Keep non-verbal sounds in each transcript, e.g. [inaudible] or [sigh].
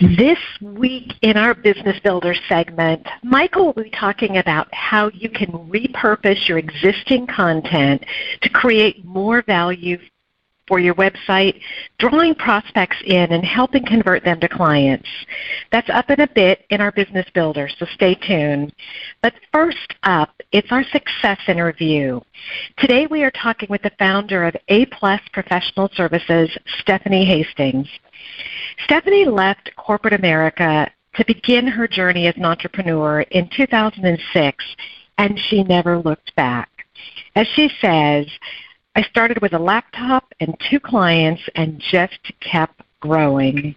This week in our Business Builder segment, Michael will be talking about how you can repurpose your existing content to create more value for your website, drawing prospects in and helping convert them to clients. That's up in a bit in our Business Builder, so stay tuned. But first up, it's our success interview. Today we are talking with the founder of A Plus Professional Services, Stephanie Hastings. Stephanie left corporate America to begin her journey as an entrepreneur in 2006, and she never looked back. As she says, I started with a laptop and two clients and just kept growing.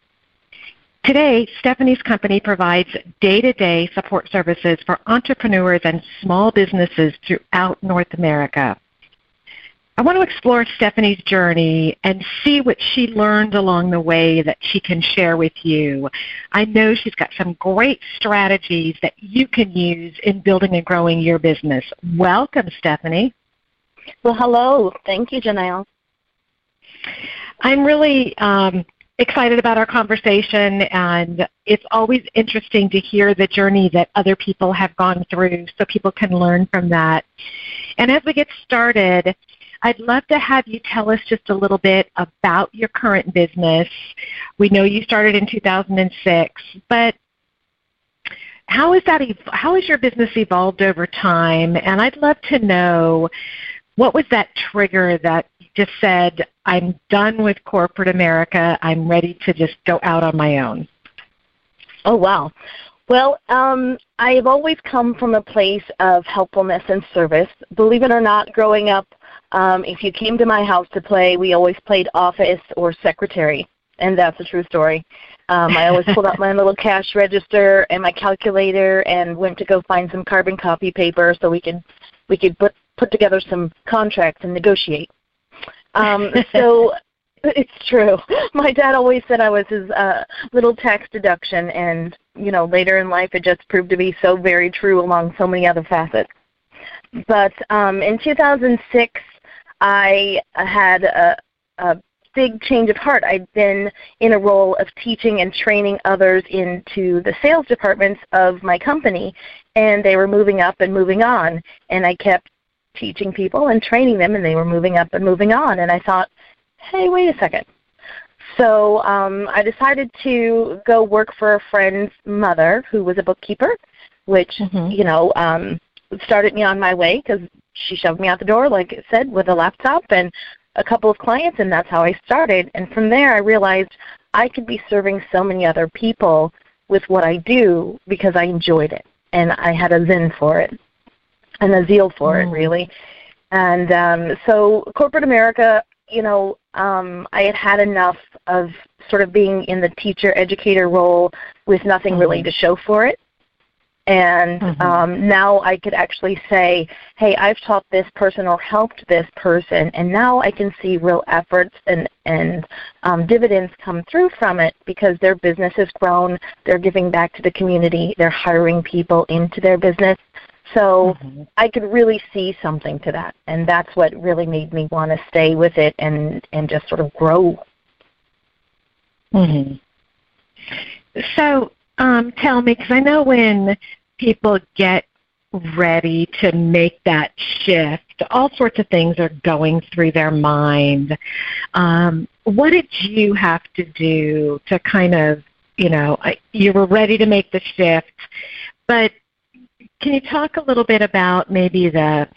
Today, Stephanie's company provides day to day support services for entrepreneurs and small businesses throughout North America. I want to explore Stephanie's journey and see what she learned along the way that she can share with you. I know she's got some great strategies that you can use in building and growing your business. Welcome, Stephanie. Well, hello. Thank you, Janelle. I'm really um, excited about our conversation, and it's always interesting to hear the journey that other people have gone through so people can learn from that. And as we get started, I'd love to have you tell us just a little bit about your current business. We know you started in 2006, but how is that how has your business evolved over time? And I'd love to know what was that trigger that just said, I'm done with corporate America, I'm ready to just go out on my own? Oh, wow. Well, um, I've always come from a place of helpfulness and service. Believe it or not, growing up, um, if you came to my house to play, we always played office or secretary, and that's a true story. Um, I always pulled out my little cash register and my calculator and went to go find some carbon copy paper so we could we could put put together some contracts and negotiate. Um, so [laughs] it's true. My dad always said I was his uh, little tax deduction, and you know later in life it just proved to be so very true along so many other facets. But um, in 2006, I had a, a big change of heart. I'd been in a role of teaching and training others into the sales departments of my company, and they were moving up and moving on. And I kept teaching people and training them, and they were moving up and moving on. And I thought, hey, wait a second. So um, I decided to go work for a friend's mother who was a bookkeeper, which mm-hmm. you know um, started me on my way because she shoved me out the door, like I said, with a laptop and a couple of clients, and that's how I started. And from there, I realized I could be serving so many other people with what I do because I enjoyed it and I had a zen for it and a zeal for mm. it, really. And um, so, corporate America, you know, um, I had had enough of sort of being in the teacher educator role with nothing mm really to show for it. And mm-hmm. um, now I could actually say, hey, I've taught this person or helped this person, and now I can see real efforts and, and um, dividends come through from it because their business has grown, they're giving back to the community, they're hiring people into their business. So mm-hmm. I could really see something to that, and that's what really made me want to stay with it and, and just sort of grow. Mm-hmm. So um, tell me, because I know when people get ready to make that shift, all sorts of things are going through their mind. Um, what did you have to do to kind of, you know, you were ready to make the shift, but can you talk a little bit about maybe the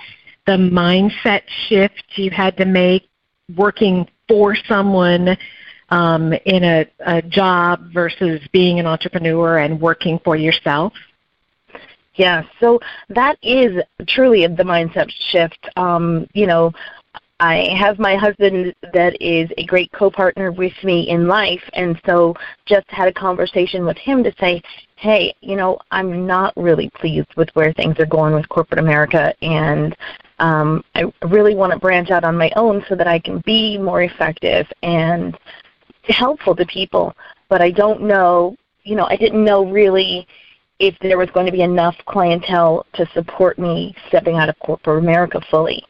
the mindset shift you had to make working for someone um, in a, a job versus being an entrepreneur and working for yourself? Yeah, so that is truly the mindset shift. Um, you know, I have my husband that is a great co-partner with me in life, and so just had a conversation with him to say, hey, you know, I'm not really pleased with where things are going with corporate America, and um, I really want to branch out on my own so that I can be more effective and helpful to people. But I don't know, you know, I didn't know really if there was going to be enough clientele to support me stepping out of corporate America fully.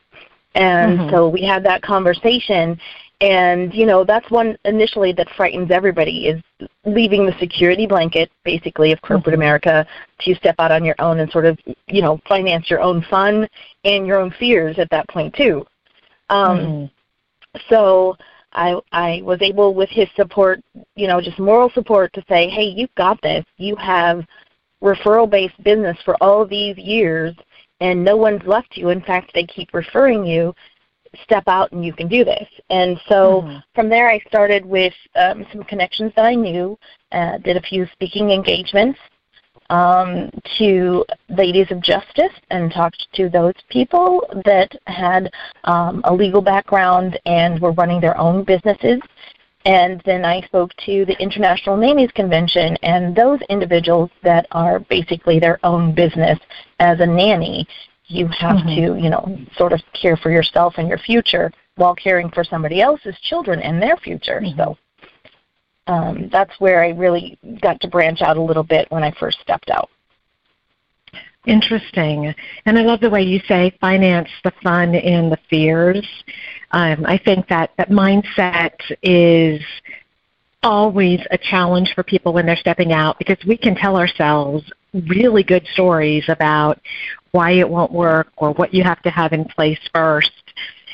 And mm-hmm. so we had that conversation and you know that's one initially that frightens everybody is leaving the security blanket basically of corporate mm-hmm. America to step out on your own and sort of you know finance your own fun and your own fears at that point too. Um, mm-hmm. So I I was able with his support, you know, just moral support to say, hey, you've got this. You have referral based business for all these years and no one's left you. In fact, they keep referring you. Step out and you can do this. And so mm-hmm. from there, I started with um, some connections that I knew, uh, did a few speaking engagements um, to Ladies of Justice and talked to those people that had um, a legal background and were running their own businesses and then I spoke to the International Nannies Convention and those individuals that are basically their own business as a nanny. You have mm-hmm. to, you know, sort of care for yourself and your future while caring for somebody else's children and their future. Mm-hmm. So um, that's where I really got to branch out a little bit when I first stepped out. Interesting. And I love the way you say finance the fun and the fears. Um, I think that that mindset is always a challenge for people when they're stepping out because we can tell ourselves really good stories about why it won't work or what you have to have in place first.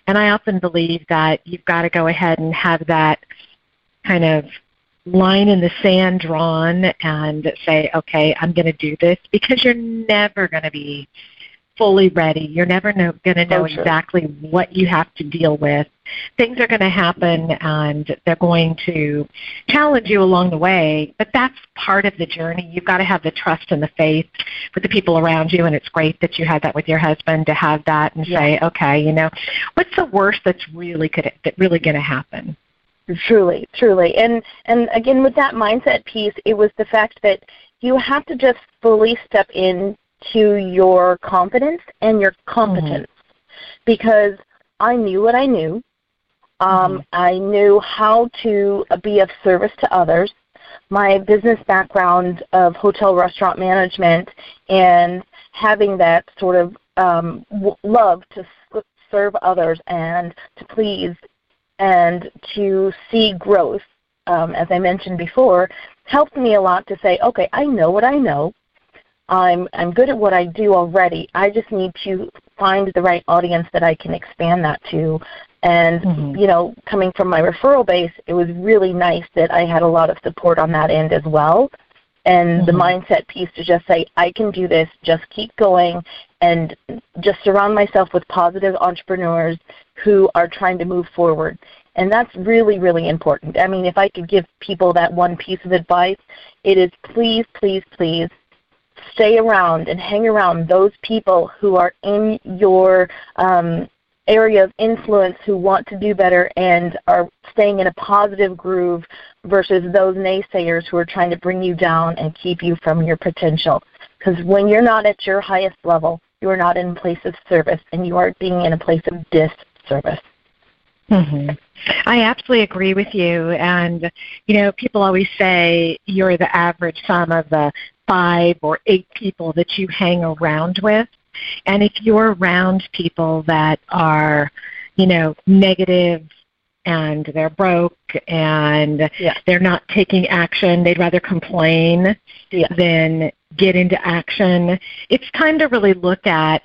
And I often believe that you've got to go ahead and have that kind of line in the sand drawn and say, okay, I'm going to do this because you're never going to be fully ready. You're never know, going to know oh, sure. exactly what you have to deal with. Things are going to happen and they're going to challenge you along the way, but that's part of the journey. You've got to have the trust and the faith with the people around you, and it's great that you had that with your husband to have that and yeah. say, okay, you know, what's the worst that's really could that really going to happen? Truly, truly. And and again with that mindset piece, it was the fact that you have to just fully step in to your confidence and your competence. Mm-hmm. Because I knew what I knew. Um, mm-hmm. I knew how to be of service to others. My business background of hotel restaurant management and having that sort of um, love to serve others and to please and to see growth, um, as I mentioned before, helped me a lot to say, okay, I know what I know. I'm I'm good at what I do already. I just need to find the right audience that I can expand that to. And mm-hmm. you know, coming from my referral base, it was really nice that I had a lot of support on that end as well. And mm-hmm. the mindset piece to just say, I can do this, just keep going, and just surround myself with positive entrepreneurs who are trying to move forward. And that's really, really important. I mean, if I could give people that one piece of advice, it is please, please, please stay around and hang around those people who are in your um, area of influence who want to do better and are staying in a positive groove versus those naysayers who are trying to bring you down and keep you from your potential. Because when you're not at your highest level, you are not in a place of service and you are being in a place of disservice. Mm-hmm. I absolutely agree with you. And, you know, people always say you're the average sum of the five or eight people that you hang around with. And if you're around people that are, you know, negative and they're broke and yeah. they're not taking action, they'd rather complain yeah. than get into action. It's time to really look at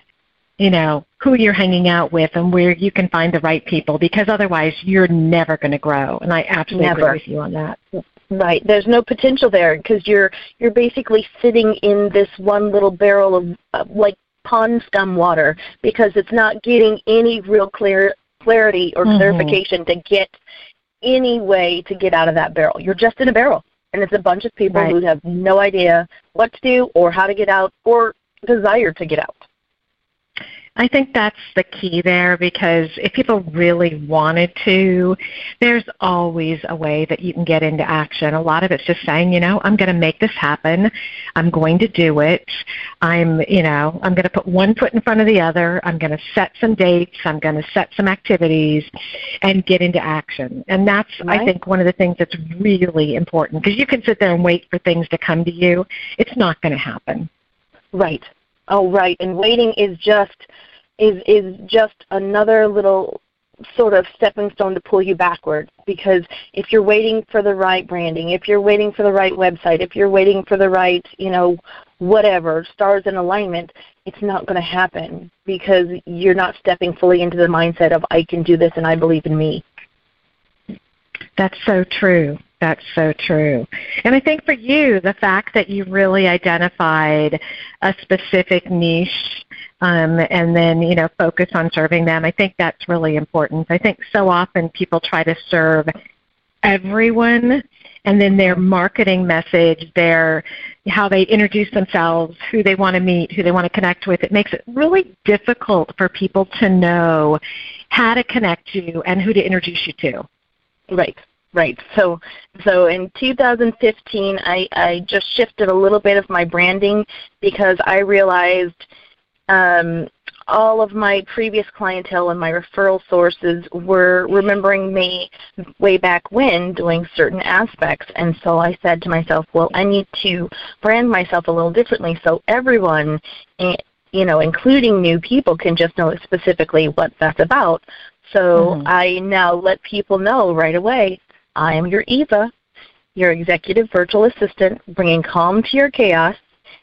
you know, who you're hanging out with and where you can find the right people because otherwise you're never going to grow. And I absolutely Never. agree with you on that. Right. There's no potential there because you're you're basically sitting in this one little barrel of uh, like pond scum water because it's not getting any real clear clarity or Mhm. clarification to get any way to get out of that barrel. You're just in a barrel, and it's a bunch of people Right. who have no idea what to do or how to get out or desire to get out. I think that's the key there because if people really wanted to, there's always a way that you can get into action. A lot of it's just saying, you know, I'm going to make this happen. I'm going to do it. I'm, you know, I'm going to put one foot in front of the other. I'm going to set some dates. I'm going to set some activities and get into action. And that's, I think, one of the things that's really important because you can sit there and wait for things to come to you. It's not going to happen. Right. Oh, right. And waiting is just is is just another little sort of stepping stone to pull you backward because if you're waiting for the right branding, if you're waiting for the right website, if you're waiting for the right, you know, whatever, stars in alignment, it's not going to happen because you're not stepping fully into the mindset of I can do this and I believe in me. That's so true. That's so true. And I think for you, the fact that you really identified a specific niche um, and then, you know, focus on serving them, I think that's really important. I think so often people try to serve everyone and then their marketing message, their how they introduce themselves, who they want to meet, who they want to connect with, it makes it really difficult for people to know how to connect you and who to introduce you to. Right, right. So, so in 2015, I, I just shifted a little bit of my branding because I realized um, all of my previous clientele and my referral sources were remembering me way back when doing certain aspects. And so I said to myself, well, I need to brand myself a little differently so everyone, eh, you know, including new people, can just know specifically what that's about. So Mhm. I now let people know right away, I am your Eva, your executive virtual assistant, bringing calm to your chaos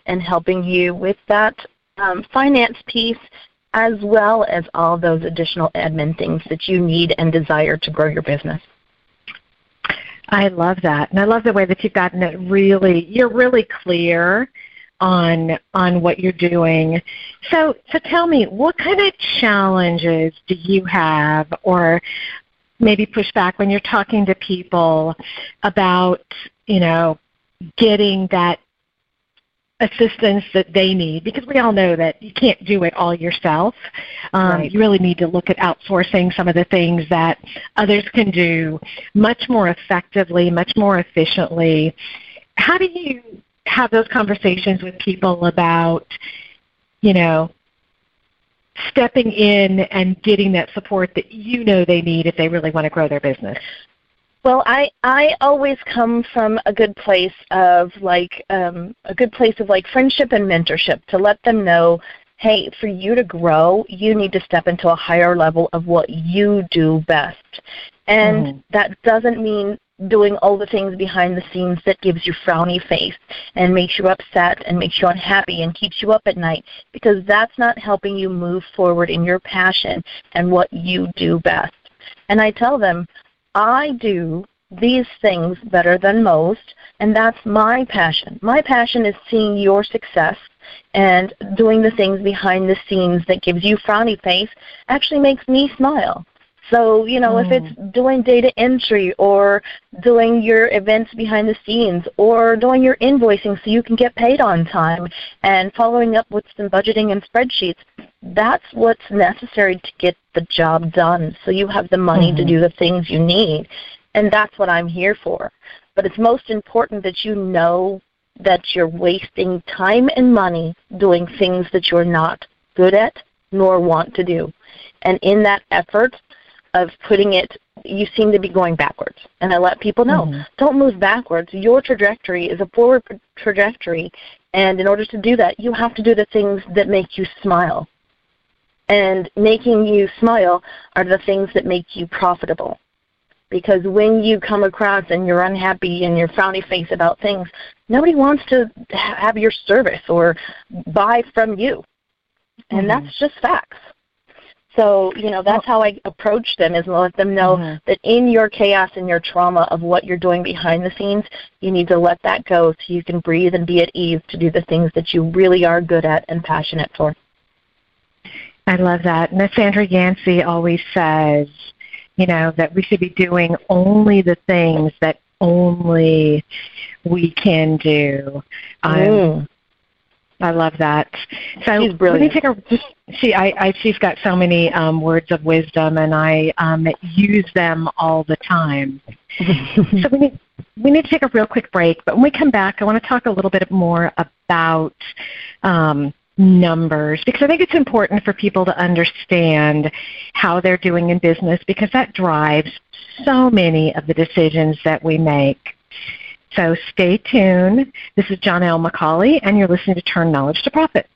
and helping you with that um, finance piece as well as all those additional admin things that you need and desire to grow your business. I love that, and I love the way that you've gotten it really. You're really clear on on what you're doing. So, so tell me, what kind of challenges do you have, or maybe push back when you're talking to people about, you know, getting that assistance that they need because we all know that you can't do it all yourself. Um, Right. You really need to look at outsourcing some of the things that others can do much more effectively, much more efficiently. How do you have those conversations with people about, you know, stepping in and getting that support that you know they need if they really want to grow their business? Well, I I always come from a good place of like um, a good place of like friendship and mentorship to let them know, hey, for you to grow, you need to step into a higher level of what you do best, and Mhm. that doesn't mean doing all the things behind the scenes that gives you frowny face and makes you upset and makes you unhappy and keeps you up at night because that's not helping you move forward in your passion and what you do best. And I tell them, I do these things better than most, and that's my passion. My passion is seeing your success and doing the things behind the scenes that gives you frowny face actually makes me smile. So, you know, if it's doing data entry or doing your events behind the scenes or doing your invoicing so you can get paid on time and following up with some budgeting and spreadsheets, that's what's necessary to get the job done so you have the money to Mhm. do the things you need. And that's what I'm here for. But it's most important that you know that you're wasting time and money doing things that you're not good at nor want to do. And in that effort of putting it, you seem to be going backwards. And I let people know, Mhm. don't move backwards. Your trajectory is a forward trajectory. And in order to do that, you have to do the things that make you smile. And making you smile are the things that make you profitable. Because when you come across and you're unhappy and you're frowny face about things, nobody wants to have your service or buy from you. and Mm-hmm. that's just facts. So, you know, that's how I approach them is let them know Mm-hmm. that in your chaos and your trauma of what you're doing behind the scenes, you need to let that go so you can breathe and be at ease to do the things that you really are good at and passionate for. I love that. Miss Sandra Yancey always says, you know, that we should be doing only the things that only we can do. Um. I love that. So She's brilliant. Let me take a, she, I, I, she's got so many um, words of wisdom, and I um, use them all the time. [laughs] so we need we need to take a real quick break. But when we come back, I want to talk a little bit more about um, numbers because I think it's important for people to understand how they're doing in business because that drives so many of the decisions that we make. So stay tuned. This is Janelle McCauley, and you're listening to Turn Knowledge to Profit.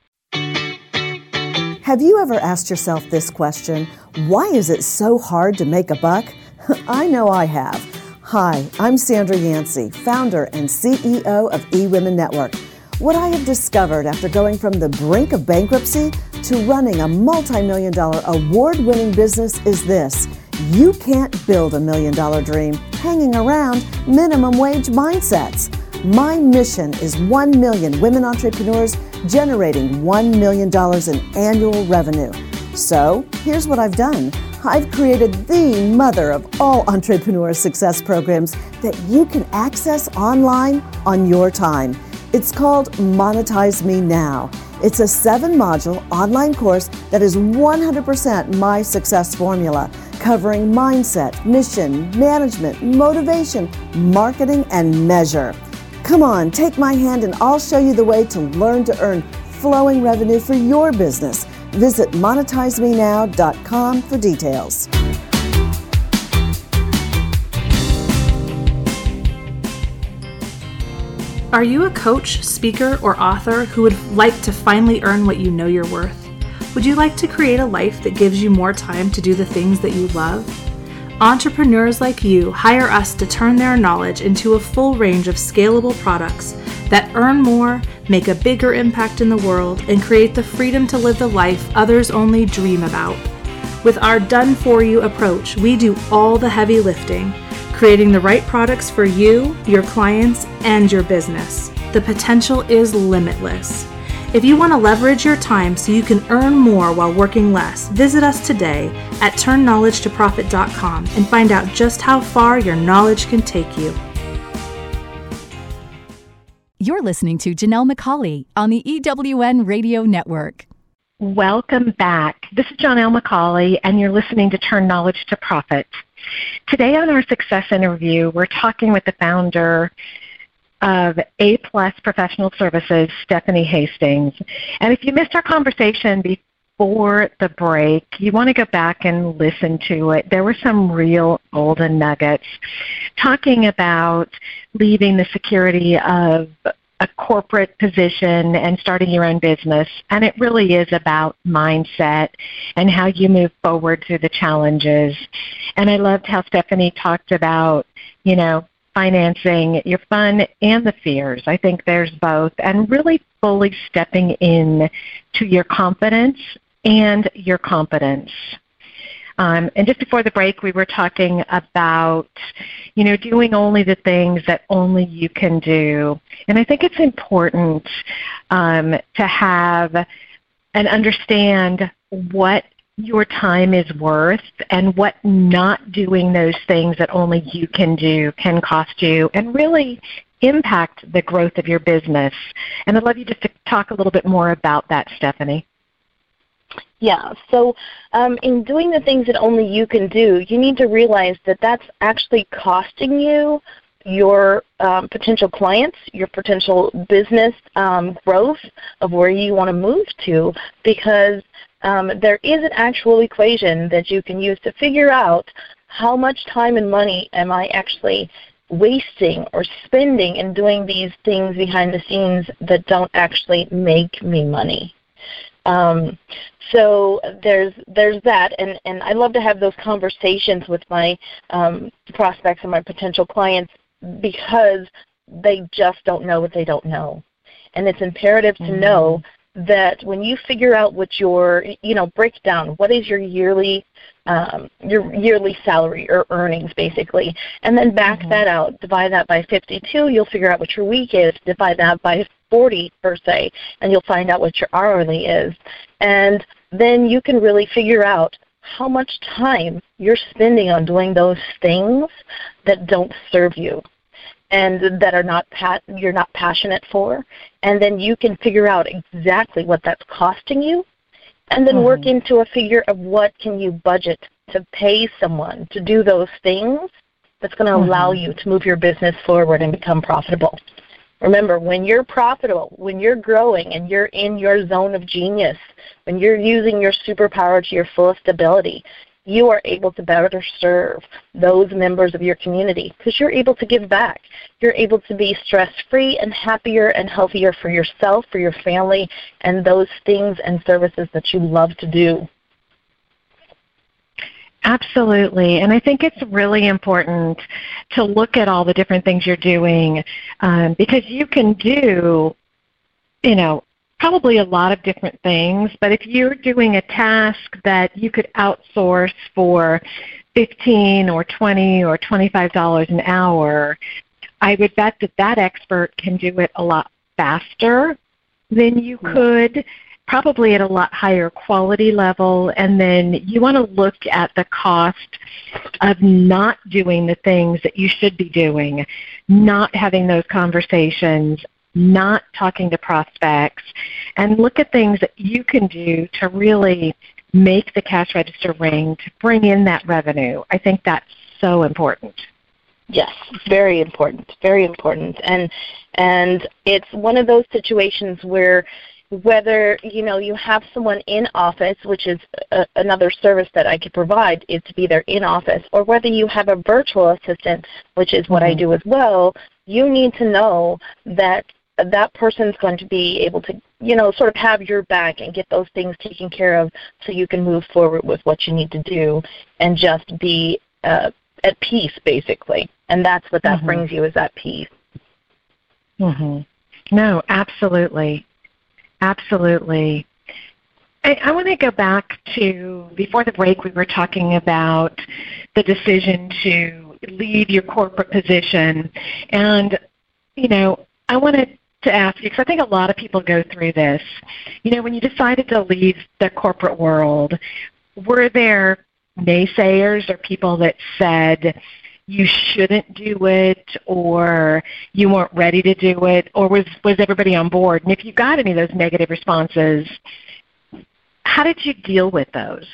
Have you ever asked yourself this question? Why is it so hard to make a buck? [laughs] I know I have. Hi, I'm Sandra Yancey, founder and CEO of eWomen Network. What I have discovered after going from the brink of bankruptcy to running a multi million dollar award winning business is this you can't build a million dollar dream hanging around minimum wage mindsets. My mission is 1 million women entrepreneurs generating $1 million in annual revenue. So here's what I've done I've created the mother of all [laughs] entrepreneur success programs that you can access online on your time. It's called Monetize Me Now. It's a seven module online course that is 100% my success formula, covering mindset, mission, management, motivation, marketing, and measure. Come on, take my hand and I'll show you the way to learn to earn flowing revenue for your business. Visit monetizemenow.com for details. Are you a coach, speaker, or author who would like to finally earn what you know you're worth? Would you like to create a life that gives you more time to do the things that you love? Entrepreneurs like you hire us to turn their knowledge into a full range of scalable products that earn more, make a bigger impact in the world, and create the freedom to live the life others only dream about. With our done for you approach, we do all the heavy lifting, creating the right products for you, your clients, and your business. The potential is limitless. If you want to leverage your time so you can earn more while working less, visit us today at turnknowledgetoprofit.com and find out just how far your knowledge can take you. You're listening to Janelle McCauley on the EWN Radio Network. Welcome back. This is Janelle McCauley, and you're listening to Turn Knowledge to Profit. Today on our success interview, we're talking with the founder of A Plus Professional Services, Stephanie Hastings. And if you missed our conversation before the break, you want to go back and listen to it. There were some real golden nuggets talking about leaving the security of a corporate position and starting your own business. And it really is about mindset and how you move forward through the challenges. And I loved how Stephanie talked about, you know, financing your fun and the fears. I think there's both. And really fully stepping in to your confidence and your competence. Um, and just before the break, we were talking about, you know, doing only the things that only you can do. And I think it's important um, to have and understand what your time is worth and what not doing those things that only you can do can cost you and really impact the growth of your business. And I'd love you just to talk a little bit more about that, Stephanie. Yeah, so um, in doing the things that only you can do, you need to realize that that's actually costing you your um, potential clients, your potential business um, growth of where you want to move to because um, there is an actual equation that you can use to figure out how much time and money am I actually wasting or spending in doing these things behind the scenes that don't actually make me money. Um, so there's there's that, and and I love to have those conversations with my um, prospects and my potential clients because they just don't know what they don't know, and it's imperative to know that when you figure out what your you know break down what is your yearly um, your yearly salary or earnings basically and then back mm-hmm. that out divide that by 52 you'll figure out what your week is divide that by 40 per se and you'll find out what your hourly is and then you can really figure out how much time you're spending on doing those things that don't serve you and that are not pat- you're not passionate for and then you can figure out exactly what that's costing you and then mm-hmm. work into a figure of what can you budget to pay someone to do those things that's going to mm-hmm. allow you to move your business forward and become profitable remember when you're profitable when you're growing and you're in your zone of genius when you're using your superpower to your fullest ability you are able to better serve those members of your community because you're able to give back. You're able to be stress free and happier and healthier for yourself, for your family, and those things and services that you love to do. Absolutely. And I think it's really important to look at all the different things you're doing um, because you can do, you know, probably a lot of different things, but if you're doing a task that you could outsource for 15 or 20 or 25 dollars an hour, I would bet that that expert can do it a lot faster than you could probably at a lot higher quality level. And then you want to look at the cost of not doing the things that you should be doing, not having those conversations, not talking to prospects, and look at things that you can do to really make the cash register ring to bring in that revenue. I think that's so important. Yes, very important, very important, and and it's one of those situations where whether you know you have someone in office, which is a, another service that I could provide, is to be there in office, or whether you have a virtual assistant, which is what mm-hmm. I do as well. You need to know that that person's going to be able to, you know, sort of have your back and get those things taken care of so you can move forward with what you need to do and just be uh, at peace, basically. And that's what that mm-hmm. brings you is that peace. Mhm. No, absolutely. Absolutely. I, I want to go back to before the break. We were talking about the decision to leave your corporate position, and you know, I want to to ask you because I think a lot of people go through this. You know, when you decided to leave the corporate world, were there naysayers or people that said you shouldn't do it or you weren't ready to do it or was was everybody on board? And if you got any of those negative responses, how did you deal with those?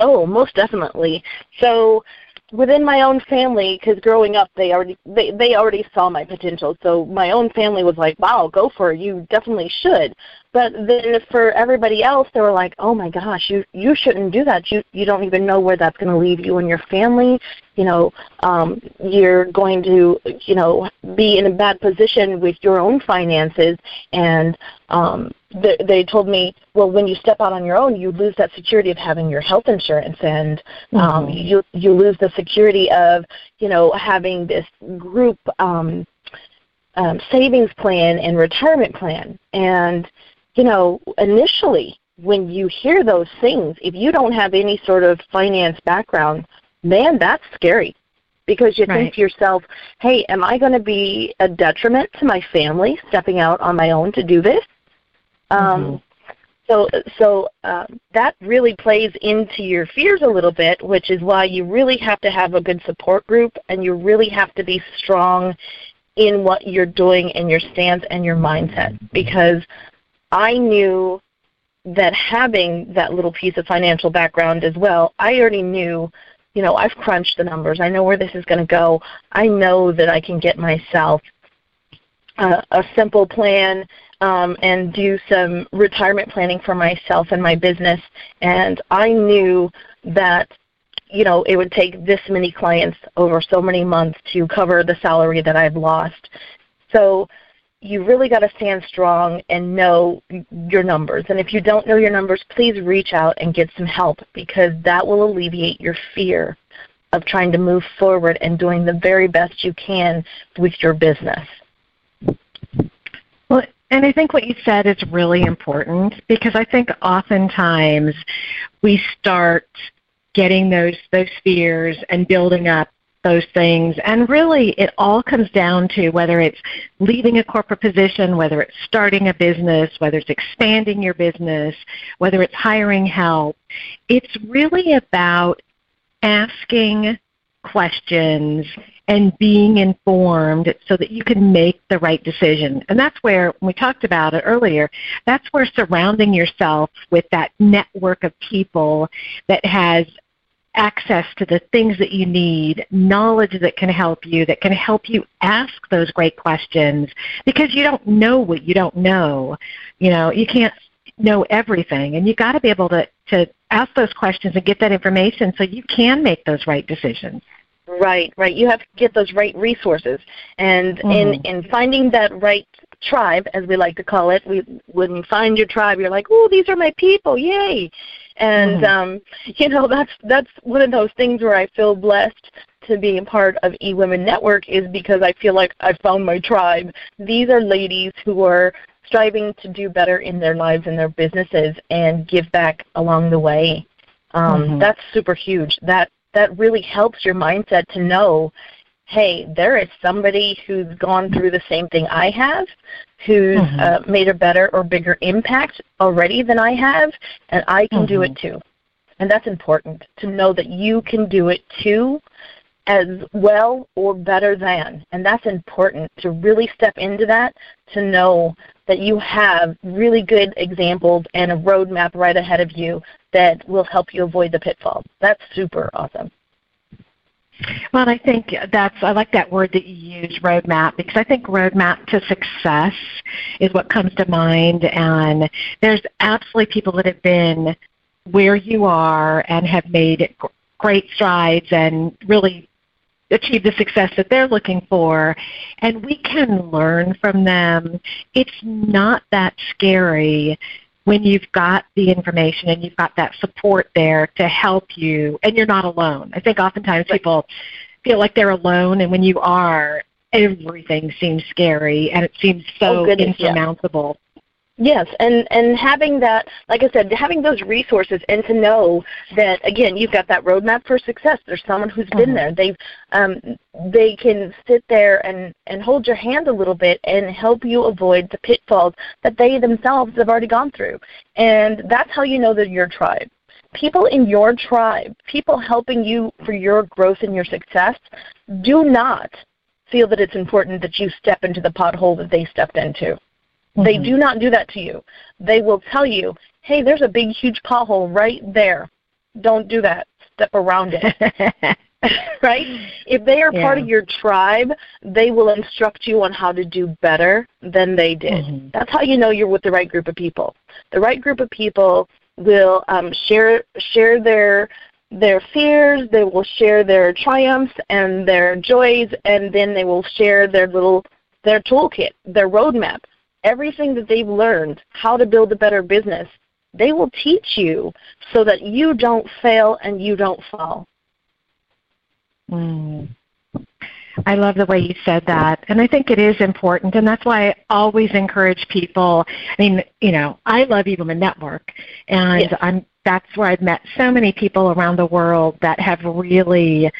Oh, most definitely. So within my own family because growing up they already they they already saw my potential. So my own family was like wow go for it. You definitely should. But then for everybody else they were like oh my gosh you you shouldn't do that. You you don't even know where that's going to leave you and your family. You know um you're going to you know be in a bad position with your own finances and um they, they told me well when you step out on your own you lose that security of having your health insurance and um mm-hmm. you you lose the security of you know having this group um um savings plan and retirement plan and you know initially when you hear those things if you don't have any sort of finance background man, that's scary because you right. think to yourself, hey, am I going to be a detriment to my family stepping out on my own to do this? Um, mm-hmm. Um, so, so uh, that really plays into your fears a little bit, which is why you really have to have a good support group, and you really have to be strong in what you're doing and your stance and your mindset. Because I knew that having that little piece of financial background as well, I already knew you know, I've crunched the numbers. I know where this is going to go. I know that I can get myself uh, a simple plan um, and do some retirement planning for myself and my business. And I knew that you know it would take this many clients over so many months to cover the salary that I've lost. So you really got to stand strong and know your numbers. And if you don't know your numbers, please reach out and get some help because that will alleviate your fear of trying to move forward and doing the very best you can with your business. And I think what you said is really important because I think oftentimes we start getting those those fears and building up those things and really it all comes down to whether it's leaving a corporate position, whether it's starting a business, whether it's expanding your business, whether it's hiring help. It's really about asking questions and being informed so that you can make the right decision. And that's where, we talked about it earlier, that's where surrounding yourself with that network of people that has access to the things that you need, knowledge that can help you, that can help you ask those great questions because you don't know what you don't know. You know, you can't know everything and you got to be able to to ask those questions and get that information so you can make those right decisions. Right, right. You have to get those right resources, and mm-hmm. in in finding that right tribe, as we like to call it, we when you find your tribe, you're like, oh, these are my people, yay! And mm-hmm. um, [laughs] you know, that's that's one of those things where I feel blessed to be a part of E Women Network is because I feel like I found my tribe. These are ladies who are striving to do better in their lives and their businesses and give back along the way. Um, mm-hmm. That's super huge. That that really helps your mindset to know, hey, there is somebody who's gone through the same thing I have, who's mm-hmm. uh, made a better or bigger impact already than I have, and I can mm-hmm. do it too. And that's important to know that you can do it too as well or better than. And that's important to really step into that to know that you have really good examples and a roadmap right ahead of you that will help you avoid the pitfalls. That's super awesome. Well, I think that's I like that word that you use, roadmap, because I think roadmap to success is what comes to mind. And there's absolutely people that have been where you are and have made great strides and really achieve the success that they're looking for and we can learn from them. It's not that scary when you've got the information and you've got that support there to help you and you're not alone. I think oftentimes people feel like they're alone and when you are everything seems scary and it seems so oh, insurmountable Yes, and and having that, like I said, having those resources and to know that again, you've got that roadmap for success. There's someone who's mm-hmm. been there. They've um, they can sit there and and hold your hand a little bit and help you avoid the pitfalls that they themselves have already gone through. And that's how you know that your tribe. People in your tribe, people helping you for your growth and your success, do not feel that it's important that you step into the pothole that they stepped into. Mm-hmm. They do not do that to you. They will tell you, hey, there's a big, huge pothole right there. Don't do that. Step around it. [laughs] right? If they are yeah. part of your tribe, they will instruct you on how to do better than they did. Mm-hmm. That's how you know you're with the right group of people. The right group of people will um, share share their their fears, they will share their triumphs and their joys, and then they will share their little their toolkit, their roadmap everything that they've learned, how to build a better business, they will teach you so that you don't fail and you don't fall. Mm. I love the way you said that. And I think it is important. And that's why I always encourage people. I mean, you know, I love eWomen Network. And yes. I'm, that's where I've met so many people around the world that have really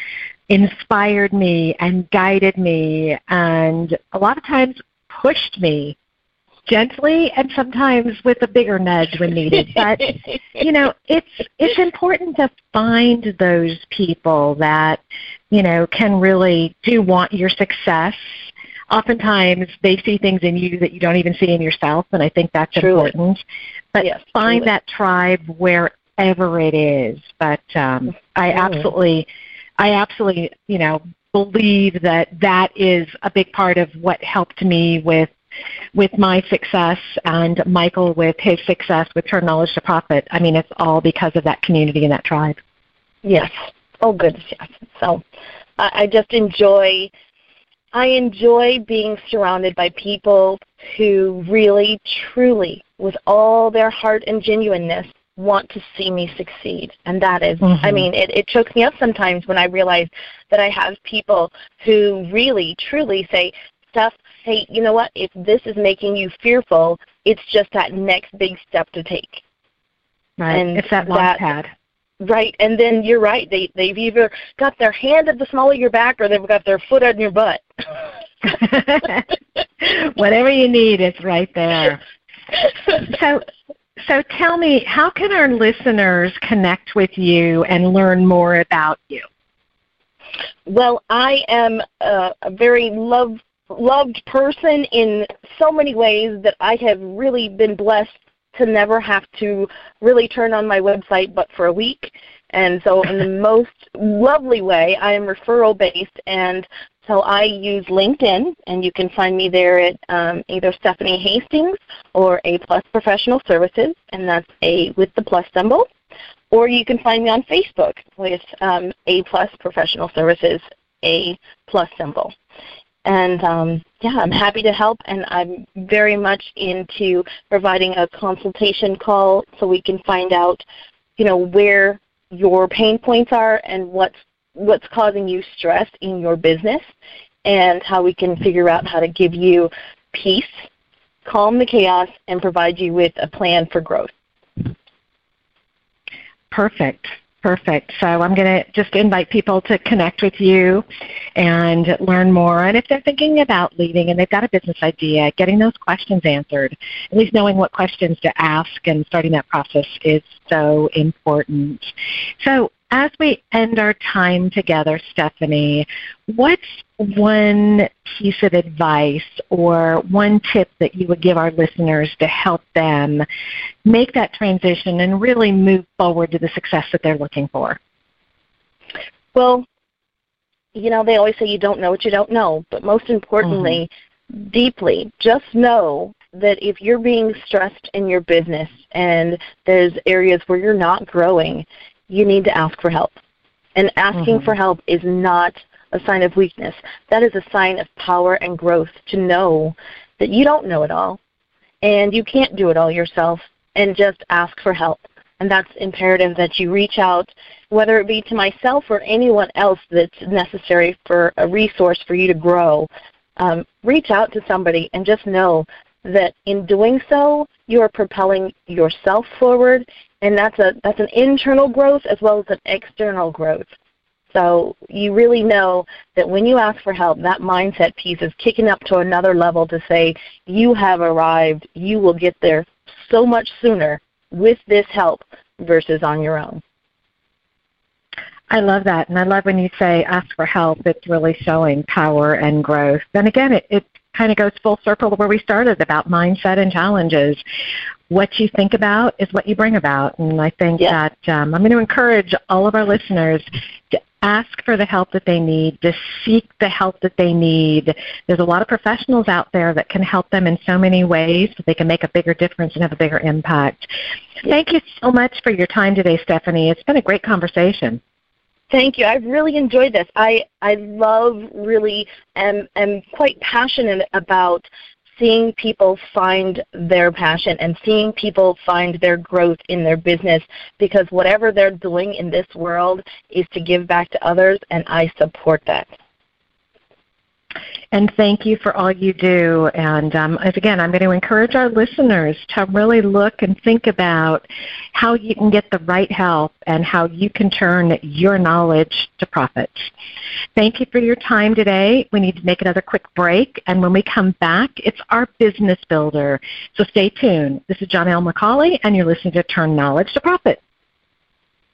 inspired me and guided me and a lot of times pushed me gently and sometimes with a bigger nudge when needed. But [laughs] you know, it's it's important to find those people that you know can really do want your success. Oftentimes, they see things in you that you don't even see in yourself, and I think that's truly. important. But yes, find truly. that tribe wherever it is. But um, I absolutely, I absolutely, you know, believe that that is a big part of what helped me with with my success and Michael with his success with Turn Knowledge to Profit. I mean, it's all because of that community and that tribe. Yes. Oh, goodness, Yes. So I I just enjoy. I enjoy being surrounded by people who really, truly, with all their heart and genuineness, want to see me succeed. And that is, mm-hmm. I mean, it, it chokes me up sometimes when I realize that I have people who really, truly say, Steph, hey, you know what? If this is making you fearful, it's just that next big step to take. Right. And it's that launch pad. Right, and then you're right. They they've either got their hand at the small of your back or they've got their foot on your butt. [laughs] Whatever you need it's right there. [laughs] So so tell me, how can our listeners connect with you and learn more about you? Well, I am a, a very loved loved person in so many ways that I have really been blessed to never have to really turn on my website but for a week. And so, in the [laughs] most lovely way, I am referral based, and so I use LinkedIn, and you can find me there at um, either Stephanie Hastings or A Plus Professional Services, and that's A with the plus symbol. Or you can find me on Facebook with um, A Plus Professional Services, A plus symbol. And um, yeah, I'm happy to help, and I'm very much into providing a consultation call so we can find out, you know, where your pain points are and what's what's causing you stress in your business, and how we can figure out how to give you peace, calm the chaos, and provide you with a plan for growth. Perfect. Perfect. So I'm going to just invite people to connect with you and learn more. And if they're thinking about leaving and they've got a business idea, getting those questions answered, at least knowing what questions to ask and starting that process is so important. So as we end our time together, Stephanie, what's one piece of advice or one tip that you would give our listeners to help them make that transition and really move forward to the success that they're looking for? Well, you know, they always say you don't know what you don't know, but most importantly, mm-hmm. deeply, just know that if you're being stressed in your business and there's areas where you're not growing, you need to ask for help. And asking mm-hmm. for help is not a sign of weakness. That is a sign of power and growth to know that you don't know it all and you can't do it all yourself and just ask for help. And that's imperative that you reach out, whether it be to myself or anyone else that's necessary for a resource for you to grow. Um, reach out to somebody and just know that in doing so, you are propelling yourself forward, and that's a that's an internal growth as well as an external growth. So you really know that when you ask for help, that mindset piece is kicking up to another level to say, you have arrived, you will get there so much sooner with this help versus on your own. I love that. And I love when you say ask for help. It's really showing power and growth. And again, it, it kind of goes full circle to where we started about mindset and challenges. What you think about is what you bring about. And I think yeah. that um, I'm going to encourage all of our listeners to ask for the help that they need, to seek the help that they need. There's a lot of professionals out there that can help them in so many ways that they can make a bigger difference and have a bigger impact. Thank you so much for your time today, Stephanie. It's been a great conversation. Thank you. I've really enjoyed this. I I love really am am quite passionate about seeing people find their passion and seeing people find their growth in their business because whatever they're doing in this world is to give back to others and I support that. And thank you for all you do. And um, again, I'm going to encourage our listeners to really look and think about how you can get the right help and how you can turn your knowledge to profit. Thank you for your time today. We need to make another quick break. And when we come back, it's our business builder. So stay tuned. This is Janelle McCauley, and you're listening to Turn Knowledge to Profit.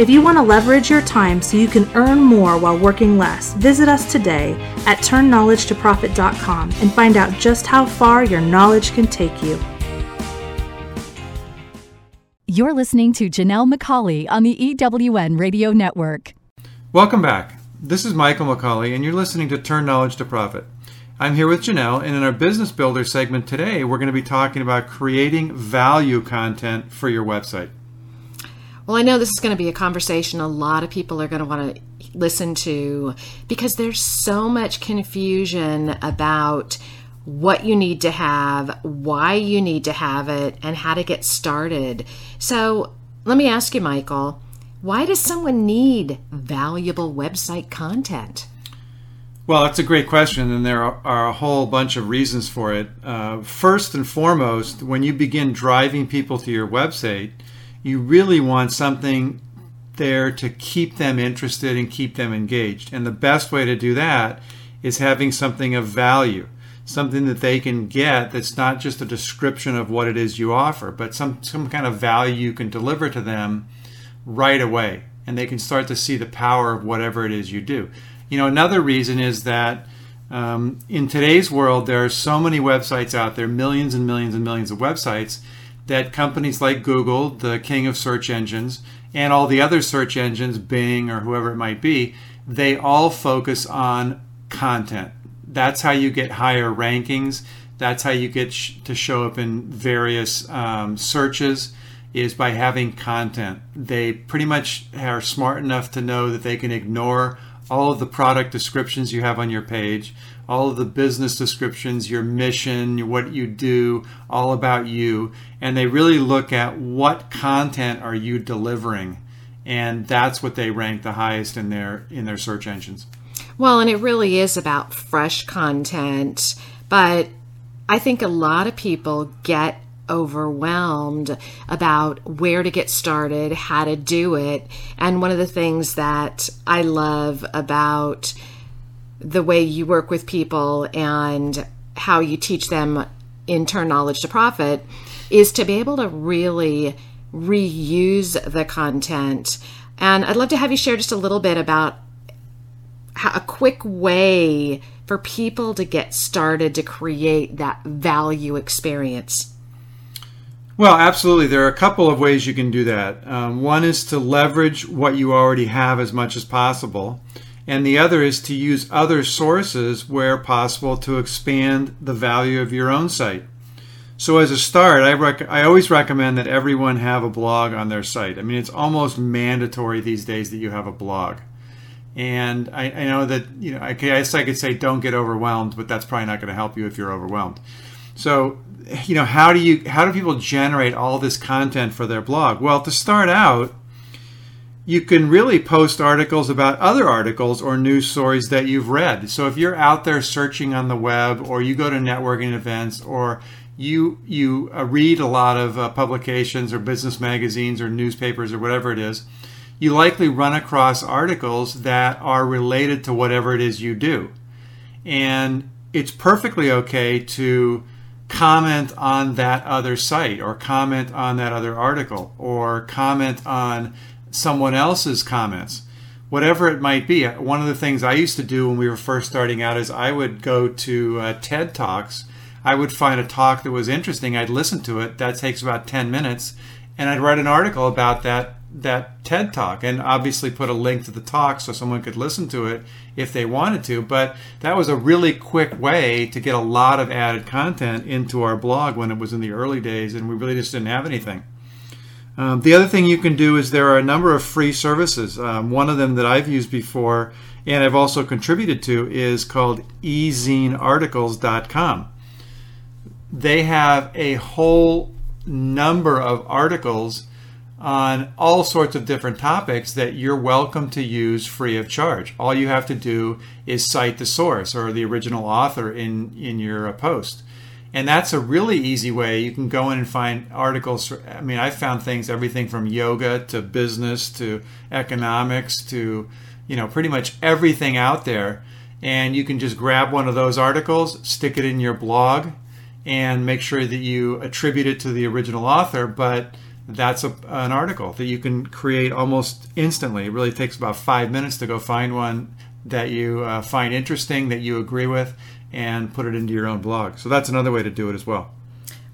If you want to leverage your time so you can earn more while working less, visit us today at turnknowledgetoprofit.com and find out just how far your knowledge can take you. You're listening to Janelle McCauley on the EWN Radio Network. Welcome back. This is Michael McCauley, and you're listening to Turn Knowledge to Profit. I'm here with Janelle, and in our Business Builder segment today, we're going to be talking about creating value content for your website. Well, I know this is going to be a conversation a lot of people are going to want to listen to because there's so much confusion about what you need to have, why you need to have it, and how to get started. So, let me ask you, Michael, why does someone need valuable website content? Well, that's a great question, and there are a whole bunch of reasons for it. Uh, first and foremost, when you begin driving people to your website, you really want something there to keep them interested and keep them engaged. And the best way to do that is having something of value, something that they can get that's not just a description of what it is you offer, but some, some kind of value you can deliver to them right away. And they can start to see the power of whatever it is you do. You know, another reason is that um, in today's world, there are so many websites out there, millions and millions and millions of websites that companies like Google, the king of search engines, and all the other search engines, Bing or whoever it might be, they all focus on content. That's how you get higher rankings. That's how you get sh- to show up in various um, searches is by having content. They pretty much are smart enough to know that they can ignore all of the product descriptions you have on your page, all of the business descriptions, your mission, what you do, all about you, and they really look at what content are you delivering, and that's what they rank the highest in their in their search engines. Well, and it really is about fresh content, but I think a lot of people get overwhelmed about where to get started, how to do it. And one of the things that I love about the way you work with people and how you teach them in turn knowledge to profit is to be able to really reuse the content. And I'd love to have you share just a little bit about how, a quick way for people to get started to create that value experience. Well, absolutely. There are a couple of ways you can do that. Um, one is to leverage what you already have as much as possible and the other is to use other sources where possible to expand the value of your own site. So, as a start, I, rec- I always recommend that everyone have a blog on their site. I mean, it's almost mandatory these days that you have a blog. And I, I know that, you know, I guess I could say don't get overwhelmed, but that's probably not going to help you if you're overwhelmed. So, you know, how do you how do people generate all this content for their blog? Well, to start out, you can really post articles about other articles or news stories that you've read. So if you're out there searching on the web or you go to networking events or you you uh, read a lot of uh, publications or business magazines or newspapers or whatever it is, you likely run across articles that are related to whatever it is you do. And it's perfectly okay to comment on that other site or comment on that other article or comment on someone else's comments, whatever it might be. One of the things I used to do when we were first starting out is I would go to uh, TED Talks. I would find a talk that was interesting. I'd listen to it. That takes about 10 minutes. And I'd write an article about that that TED talk and obviously put a link to the talk so someone could listen to it if they wanted to. But that was a really quick way to get a lot of added content into our blog when it was in the early days and we really just didn't have anything. Um, the other thing you can do is there are a number of free services. Um, one of them that I've used before and I've also contributed to is called ezinearticles.com. They have a whole number of articles on all sorts of different topics that you're welcome to use free of charge. All you have to do is cite the source or the original author in, in your uh, post. And that's a really easy way. You can go in and find articles. I mean, I found things everything from yoga to business to economics to, you know, pretty much everything out there. And you can just grab one of those articles, stick it in your blog, and make sure that you attribute it to the original author. But that's a, an article that you can create almost instantly. It really takes about five minutes to go find one that you uh, find interesting, that you agree with, and put it into your own blog. So that's another way to do it as well.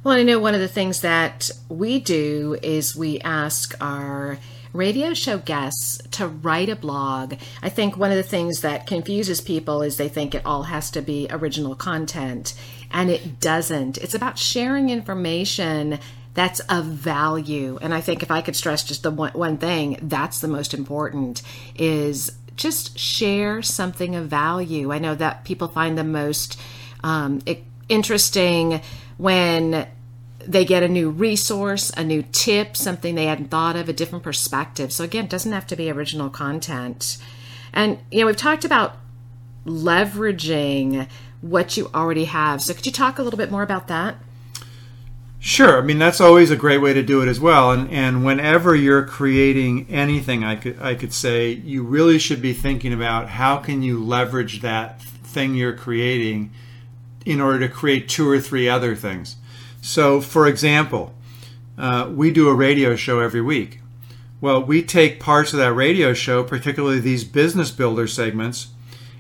Well, I know one of the things that we do is we ask our radio show guests to write a blog. I think one of the things that confuses people is they think it all has to be original content, and it doesn't. It's about sharing information that's of value. And I think if I could stress just the one, one thing, that's the most important is just share something of value. I know that people find the most um, interesting when they get a new resource, a new tip, something they hadn't thought of, a different perspective. So again, it doesn't have to be original content. And you know, we've talked about leveraging what you already have. So could you talk a little bit more about that? Sure. I mean, that's always a great way to do it as well. And, and whenever you're creating anything, I could, I could say you really should be thinking about how can you leverage that thing you're creating in order to create two or three other things. So, for example, uh, we do a radio show every week. Well, we take parts of that radio show, particularly these business builder segments,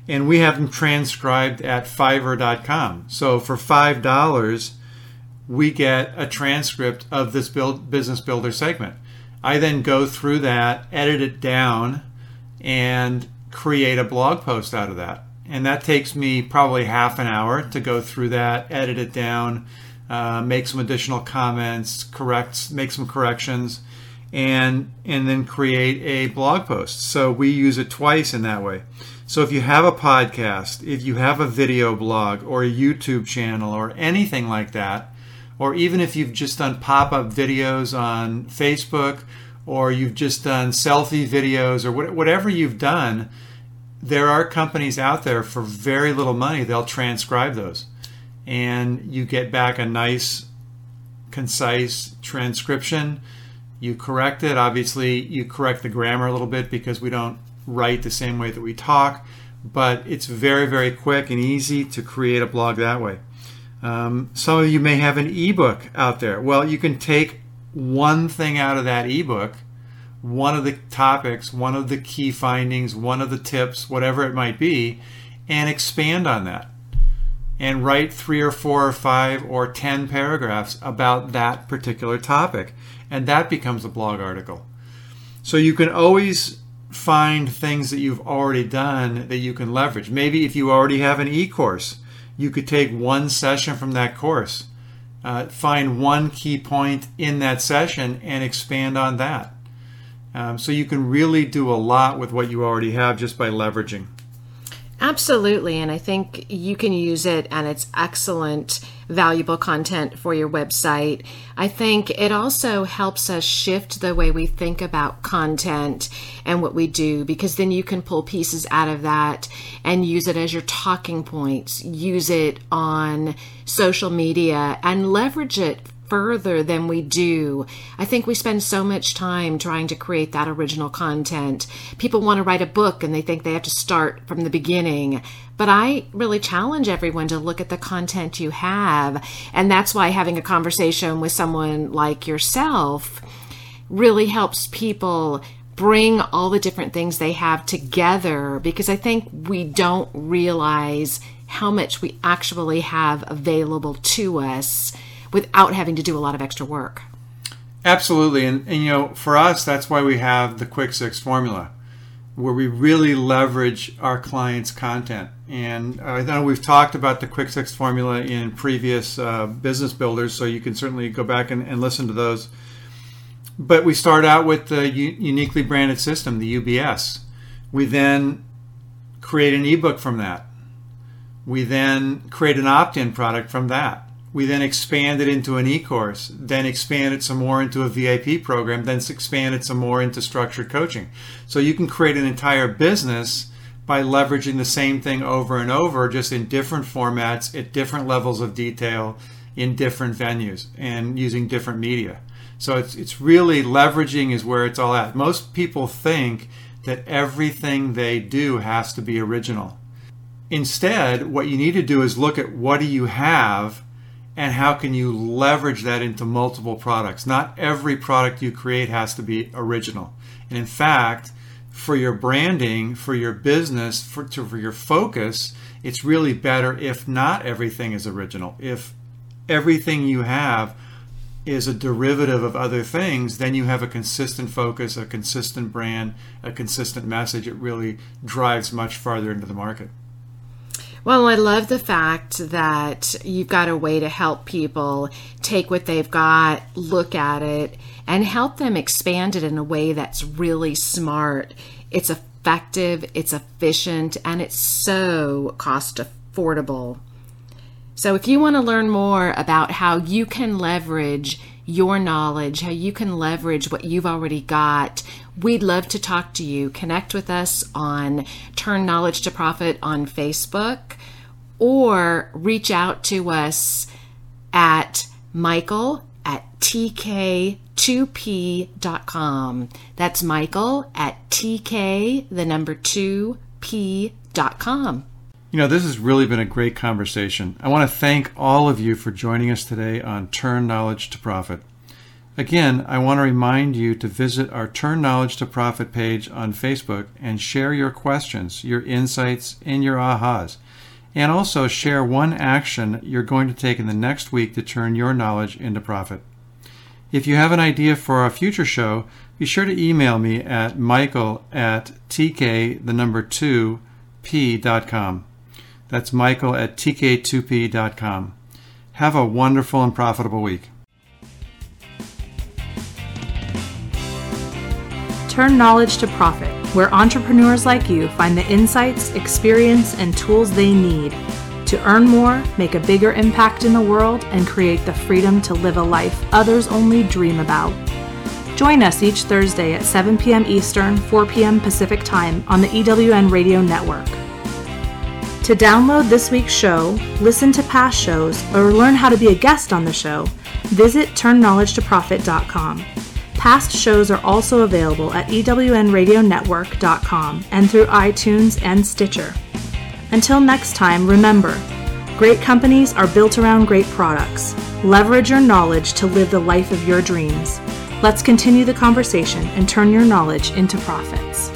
and we have them transcribed at fiverr.com. So for $5, we get a transcript of this build, business builder segment. I then go through that, edit it down, and create a blog post out of that. And that takes me probably half an hour to go through that, edit it down, uh, make some additional comments, correct, make some corrections, and and then create a blog post. So we use it twice in that way. So if you have a podcast, if you have a video blog or a YouTube channel or anything like that, or even if you've just done pop up videos on Facebook or you've just done selfie videos or whatever you've done, there are companies out there for very little money, they'll transcribe those. And you get back a nice, concise transcription. You correct it. Obviously, you correct the grammar a little bit because we don't write the same way that we talk, but it's very, very quick and easy to create a blog that way. Um, some of you may have an ebook out there. Well, you can take one thing out of that ebook, one of the topics, one of the key findings, one of the tips, whatever it might be, and expand on that. And write three or four or five or ten paragraphs about that particular topic. And that becomes a blog article. So you can always find things that you've already done that you can leverage. Maybe if you already have an e course you could take one session from that course, uh, find one key point in that session, and expand on that. Um, so you can really do a lot with what you already have just by leveraging. Absolutely. And I think you can use it and it's excellent, valuable content for your website. I think it also helps us shift the way we think about content and what we do because then you can pull pieces out of that and use it as your talking points, use it on social media and leverage it further than we do. I think we spend so much time trying to create that original content. People want to write a book and they think they have to start from the beginning. But I really challenge everyone to look at the content you have. And that's why having a conversation with someone like yourself really helps people bring all the different things they have together because I think we don't realize how much we actually have available to us without having to do a lot of extra work. Absolutely, and, and you know, for us, that's why we have the Quick Six formula, where we really leverage our clients' content. And I know we've talked about the Quick Six formula in previous uh, business builders, so you can certainly go back and, and, listen to those. But we start out with the u- uniquely branded system, the UBS. We then create an ebook from that. We then create an opt in product from that we then expand it into an e-course, then expand it some more into a VIP program, then expand it some more into structured coaching. So you can create an entire business by leveraging the same thing over and over, just in different formats, at different levels of detail, in different venues, and using different media. So it's it's really leveraging is where it's all at. Most people think that everything they do has to be original. Instead, what you need to do is look at what do you have and how can you leverage that into multiple products. Not every product you create has to be original. And in fact, for your branding, for your business, for, to, for your focus, it's really better if not everything is original. If everything you have is a derivative of other things, then you have a consistent focus, a consistent brand, a consistent message. It really drives much farther into the market. Well, I love the fact that you've got a way to help people take what they've got, look at it, and help them expand it in a way that's really smart. It's effective, it's efficient, and it's so cost affordable. So, if you want to learn more about how you can leverage your knowledge, how you can leverage what you've already got, we'd love to talk to you. Connect with us on Turn Knowledge to Profit on Facebook or reach out to us at Michael at tk2p.com. That's Michael at tk, the number 2p.com. You know, this has really been a great conversation. I want to thank all of you for joining us today on Turn Knowledge to Profit. Again, I want to remind you to visit our Turn Knowledge to Profit page on Facebook and share your questions, your insights, and your ahas. And also share one action you're going to take in the next week to turn your knowledge into profit. If you have an idea for a future show, be sure to email me at michael at tk, the number 2, p.com. That's michael at tk2p.com. Have a wonderful and profitable week. Turn knowledge to profit, where entrepreneurs like you find the insights, experience, and tools they need to earn more, make a bigger impact in the world, and create the freedom to live a life others only dream about. Join us each Thursday at 7 p.m. Eastern, 4 p.m. Pacific Time on the EWN Radio Network. To download this week's show, listen to past shows, or learn how to be a guest on the show, visit turnknowledgetoprofit.com. Past shows are also available at ewnradionetwork.com and through iTunes and Stitcher. Until next time, remember great companies are built around great products. Leverage your knowledge to live the life of your dreams. Let's continue the conversation and turn your knowledge into profits.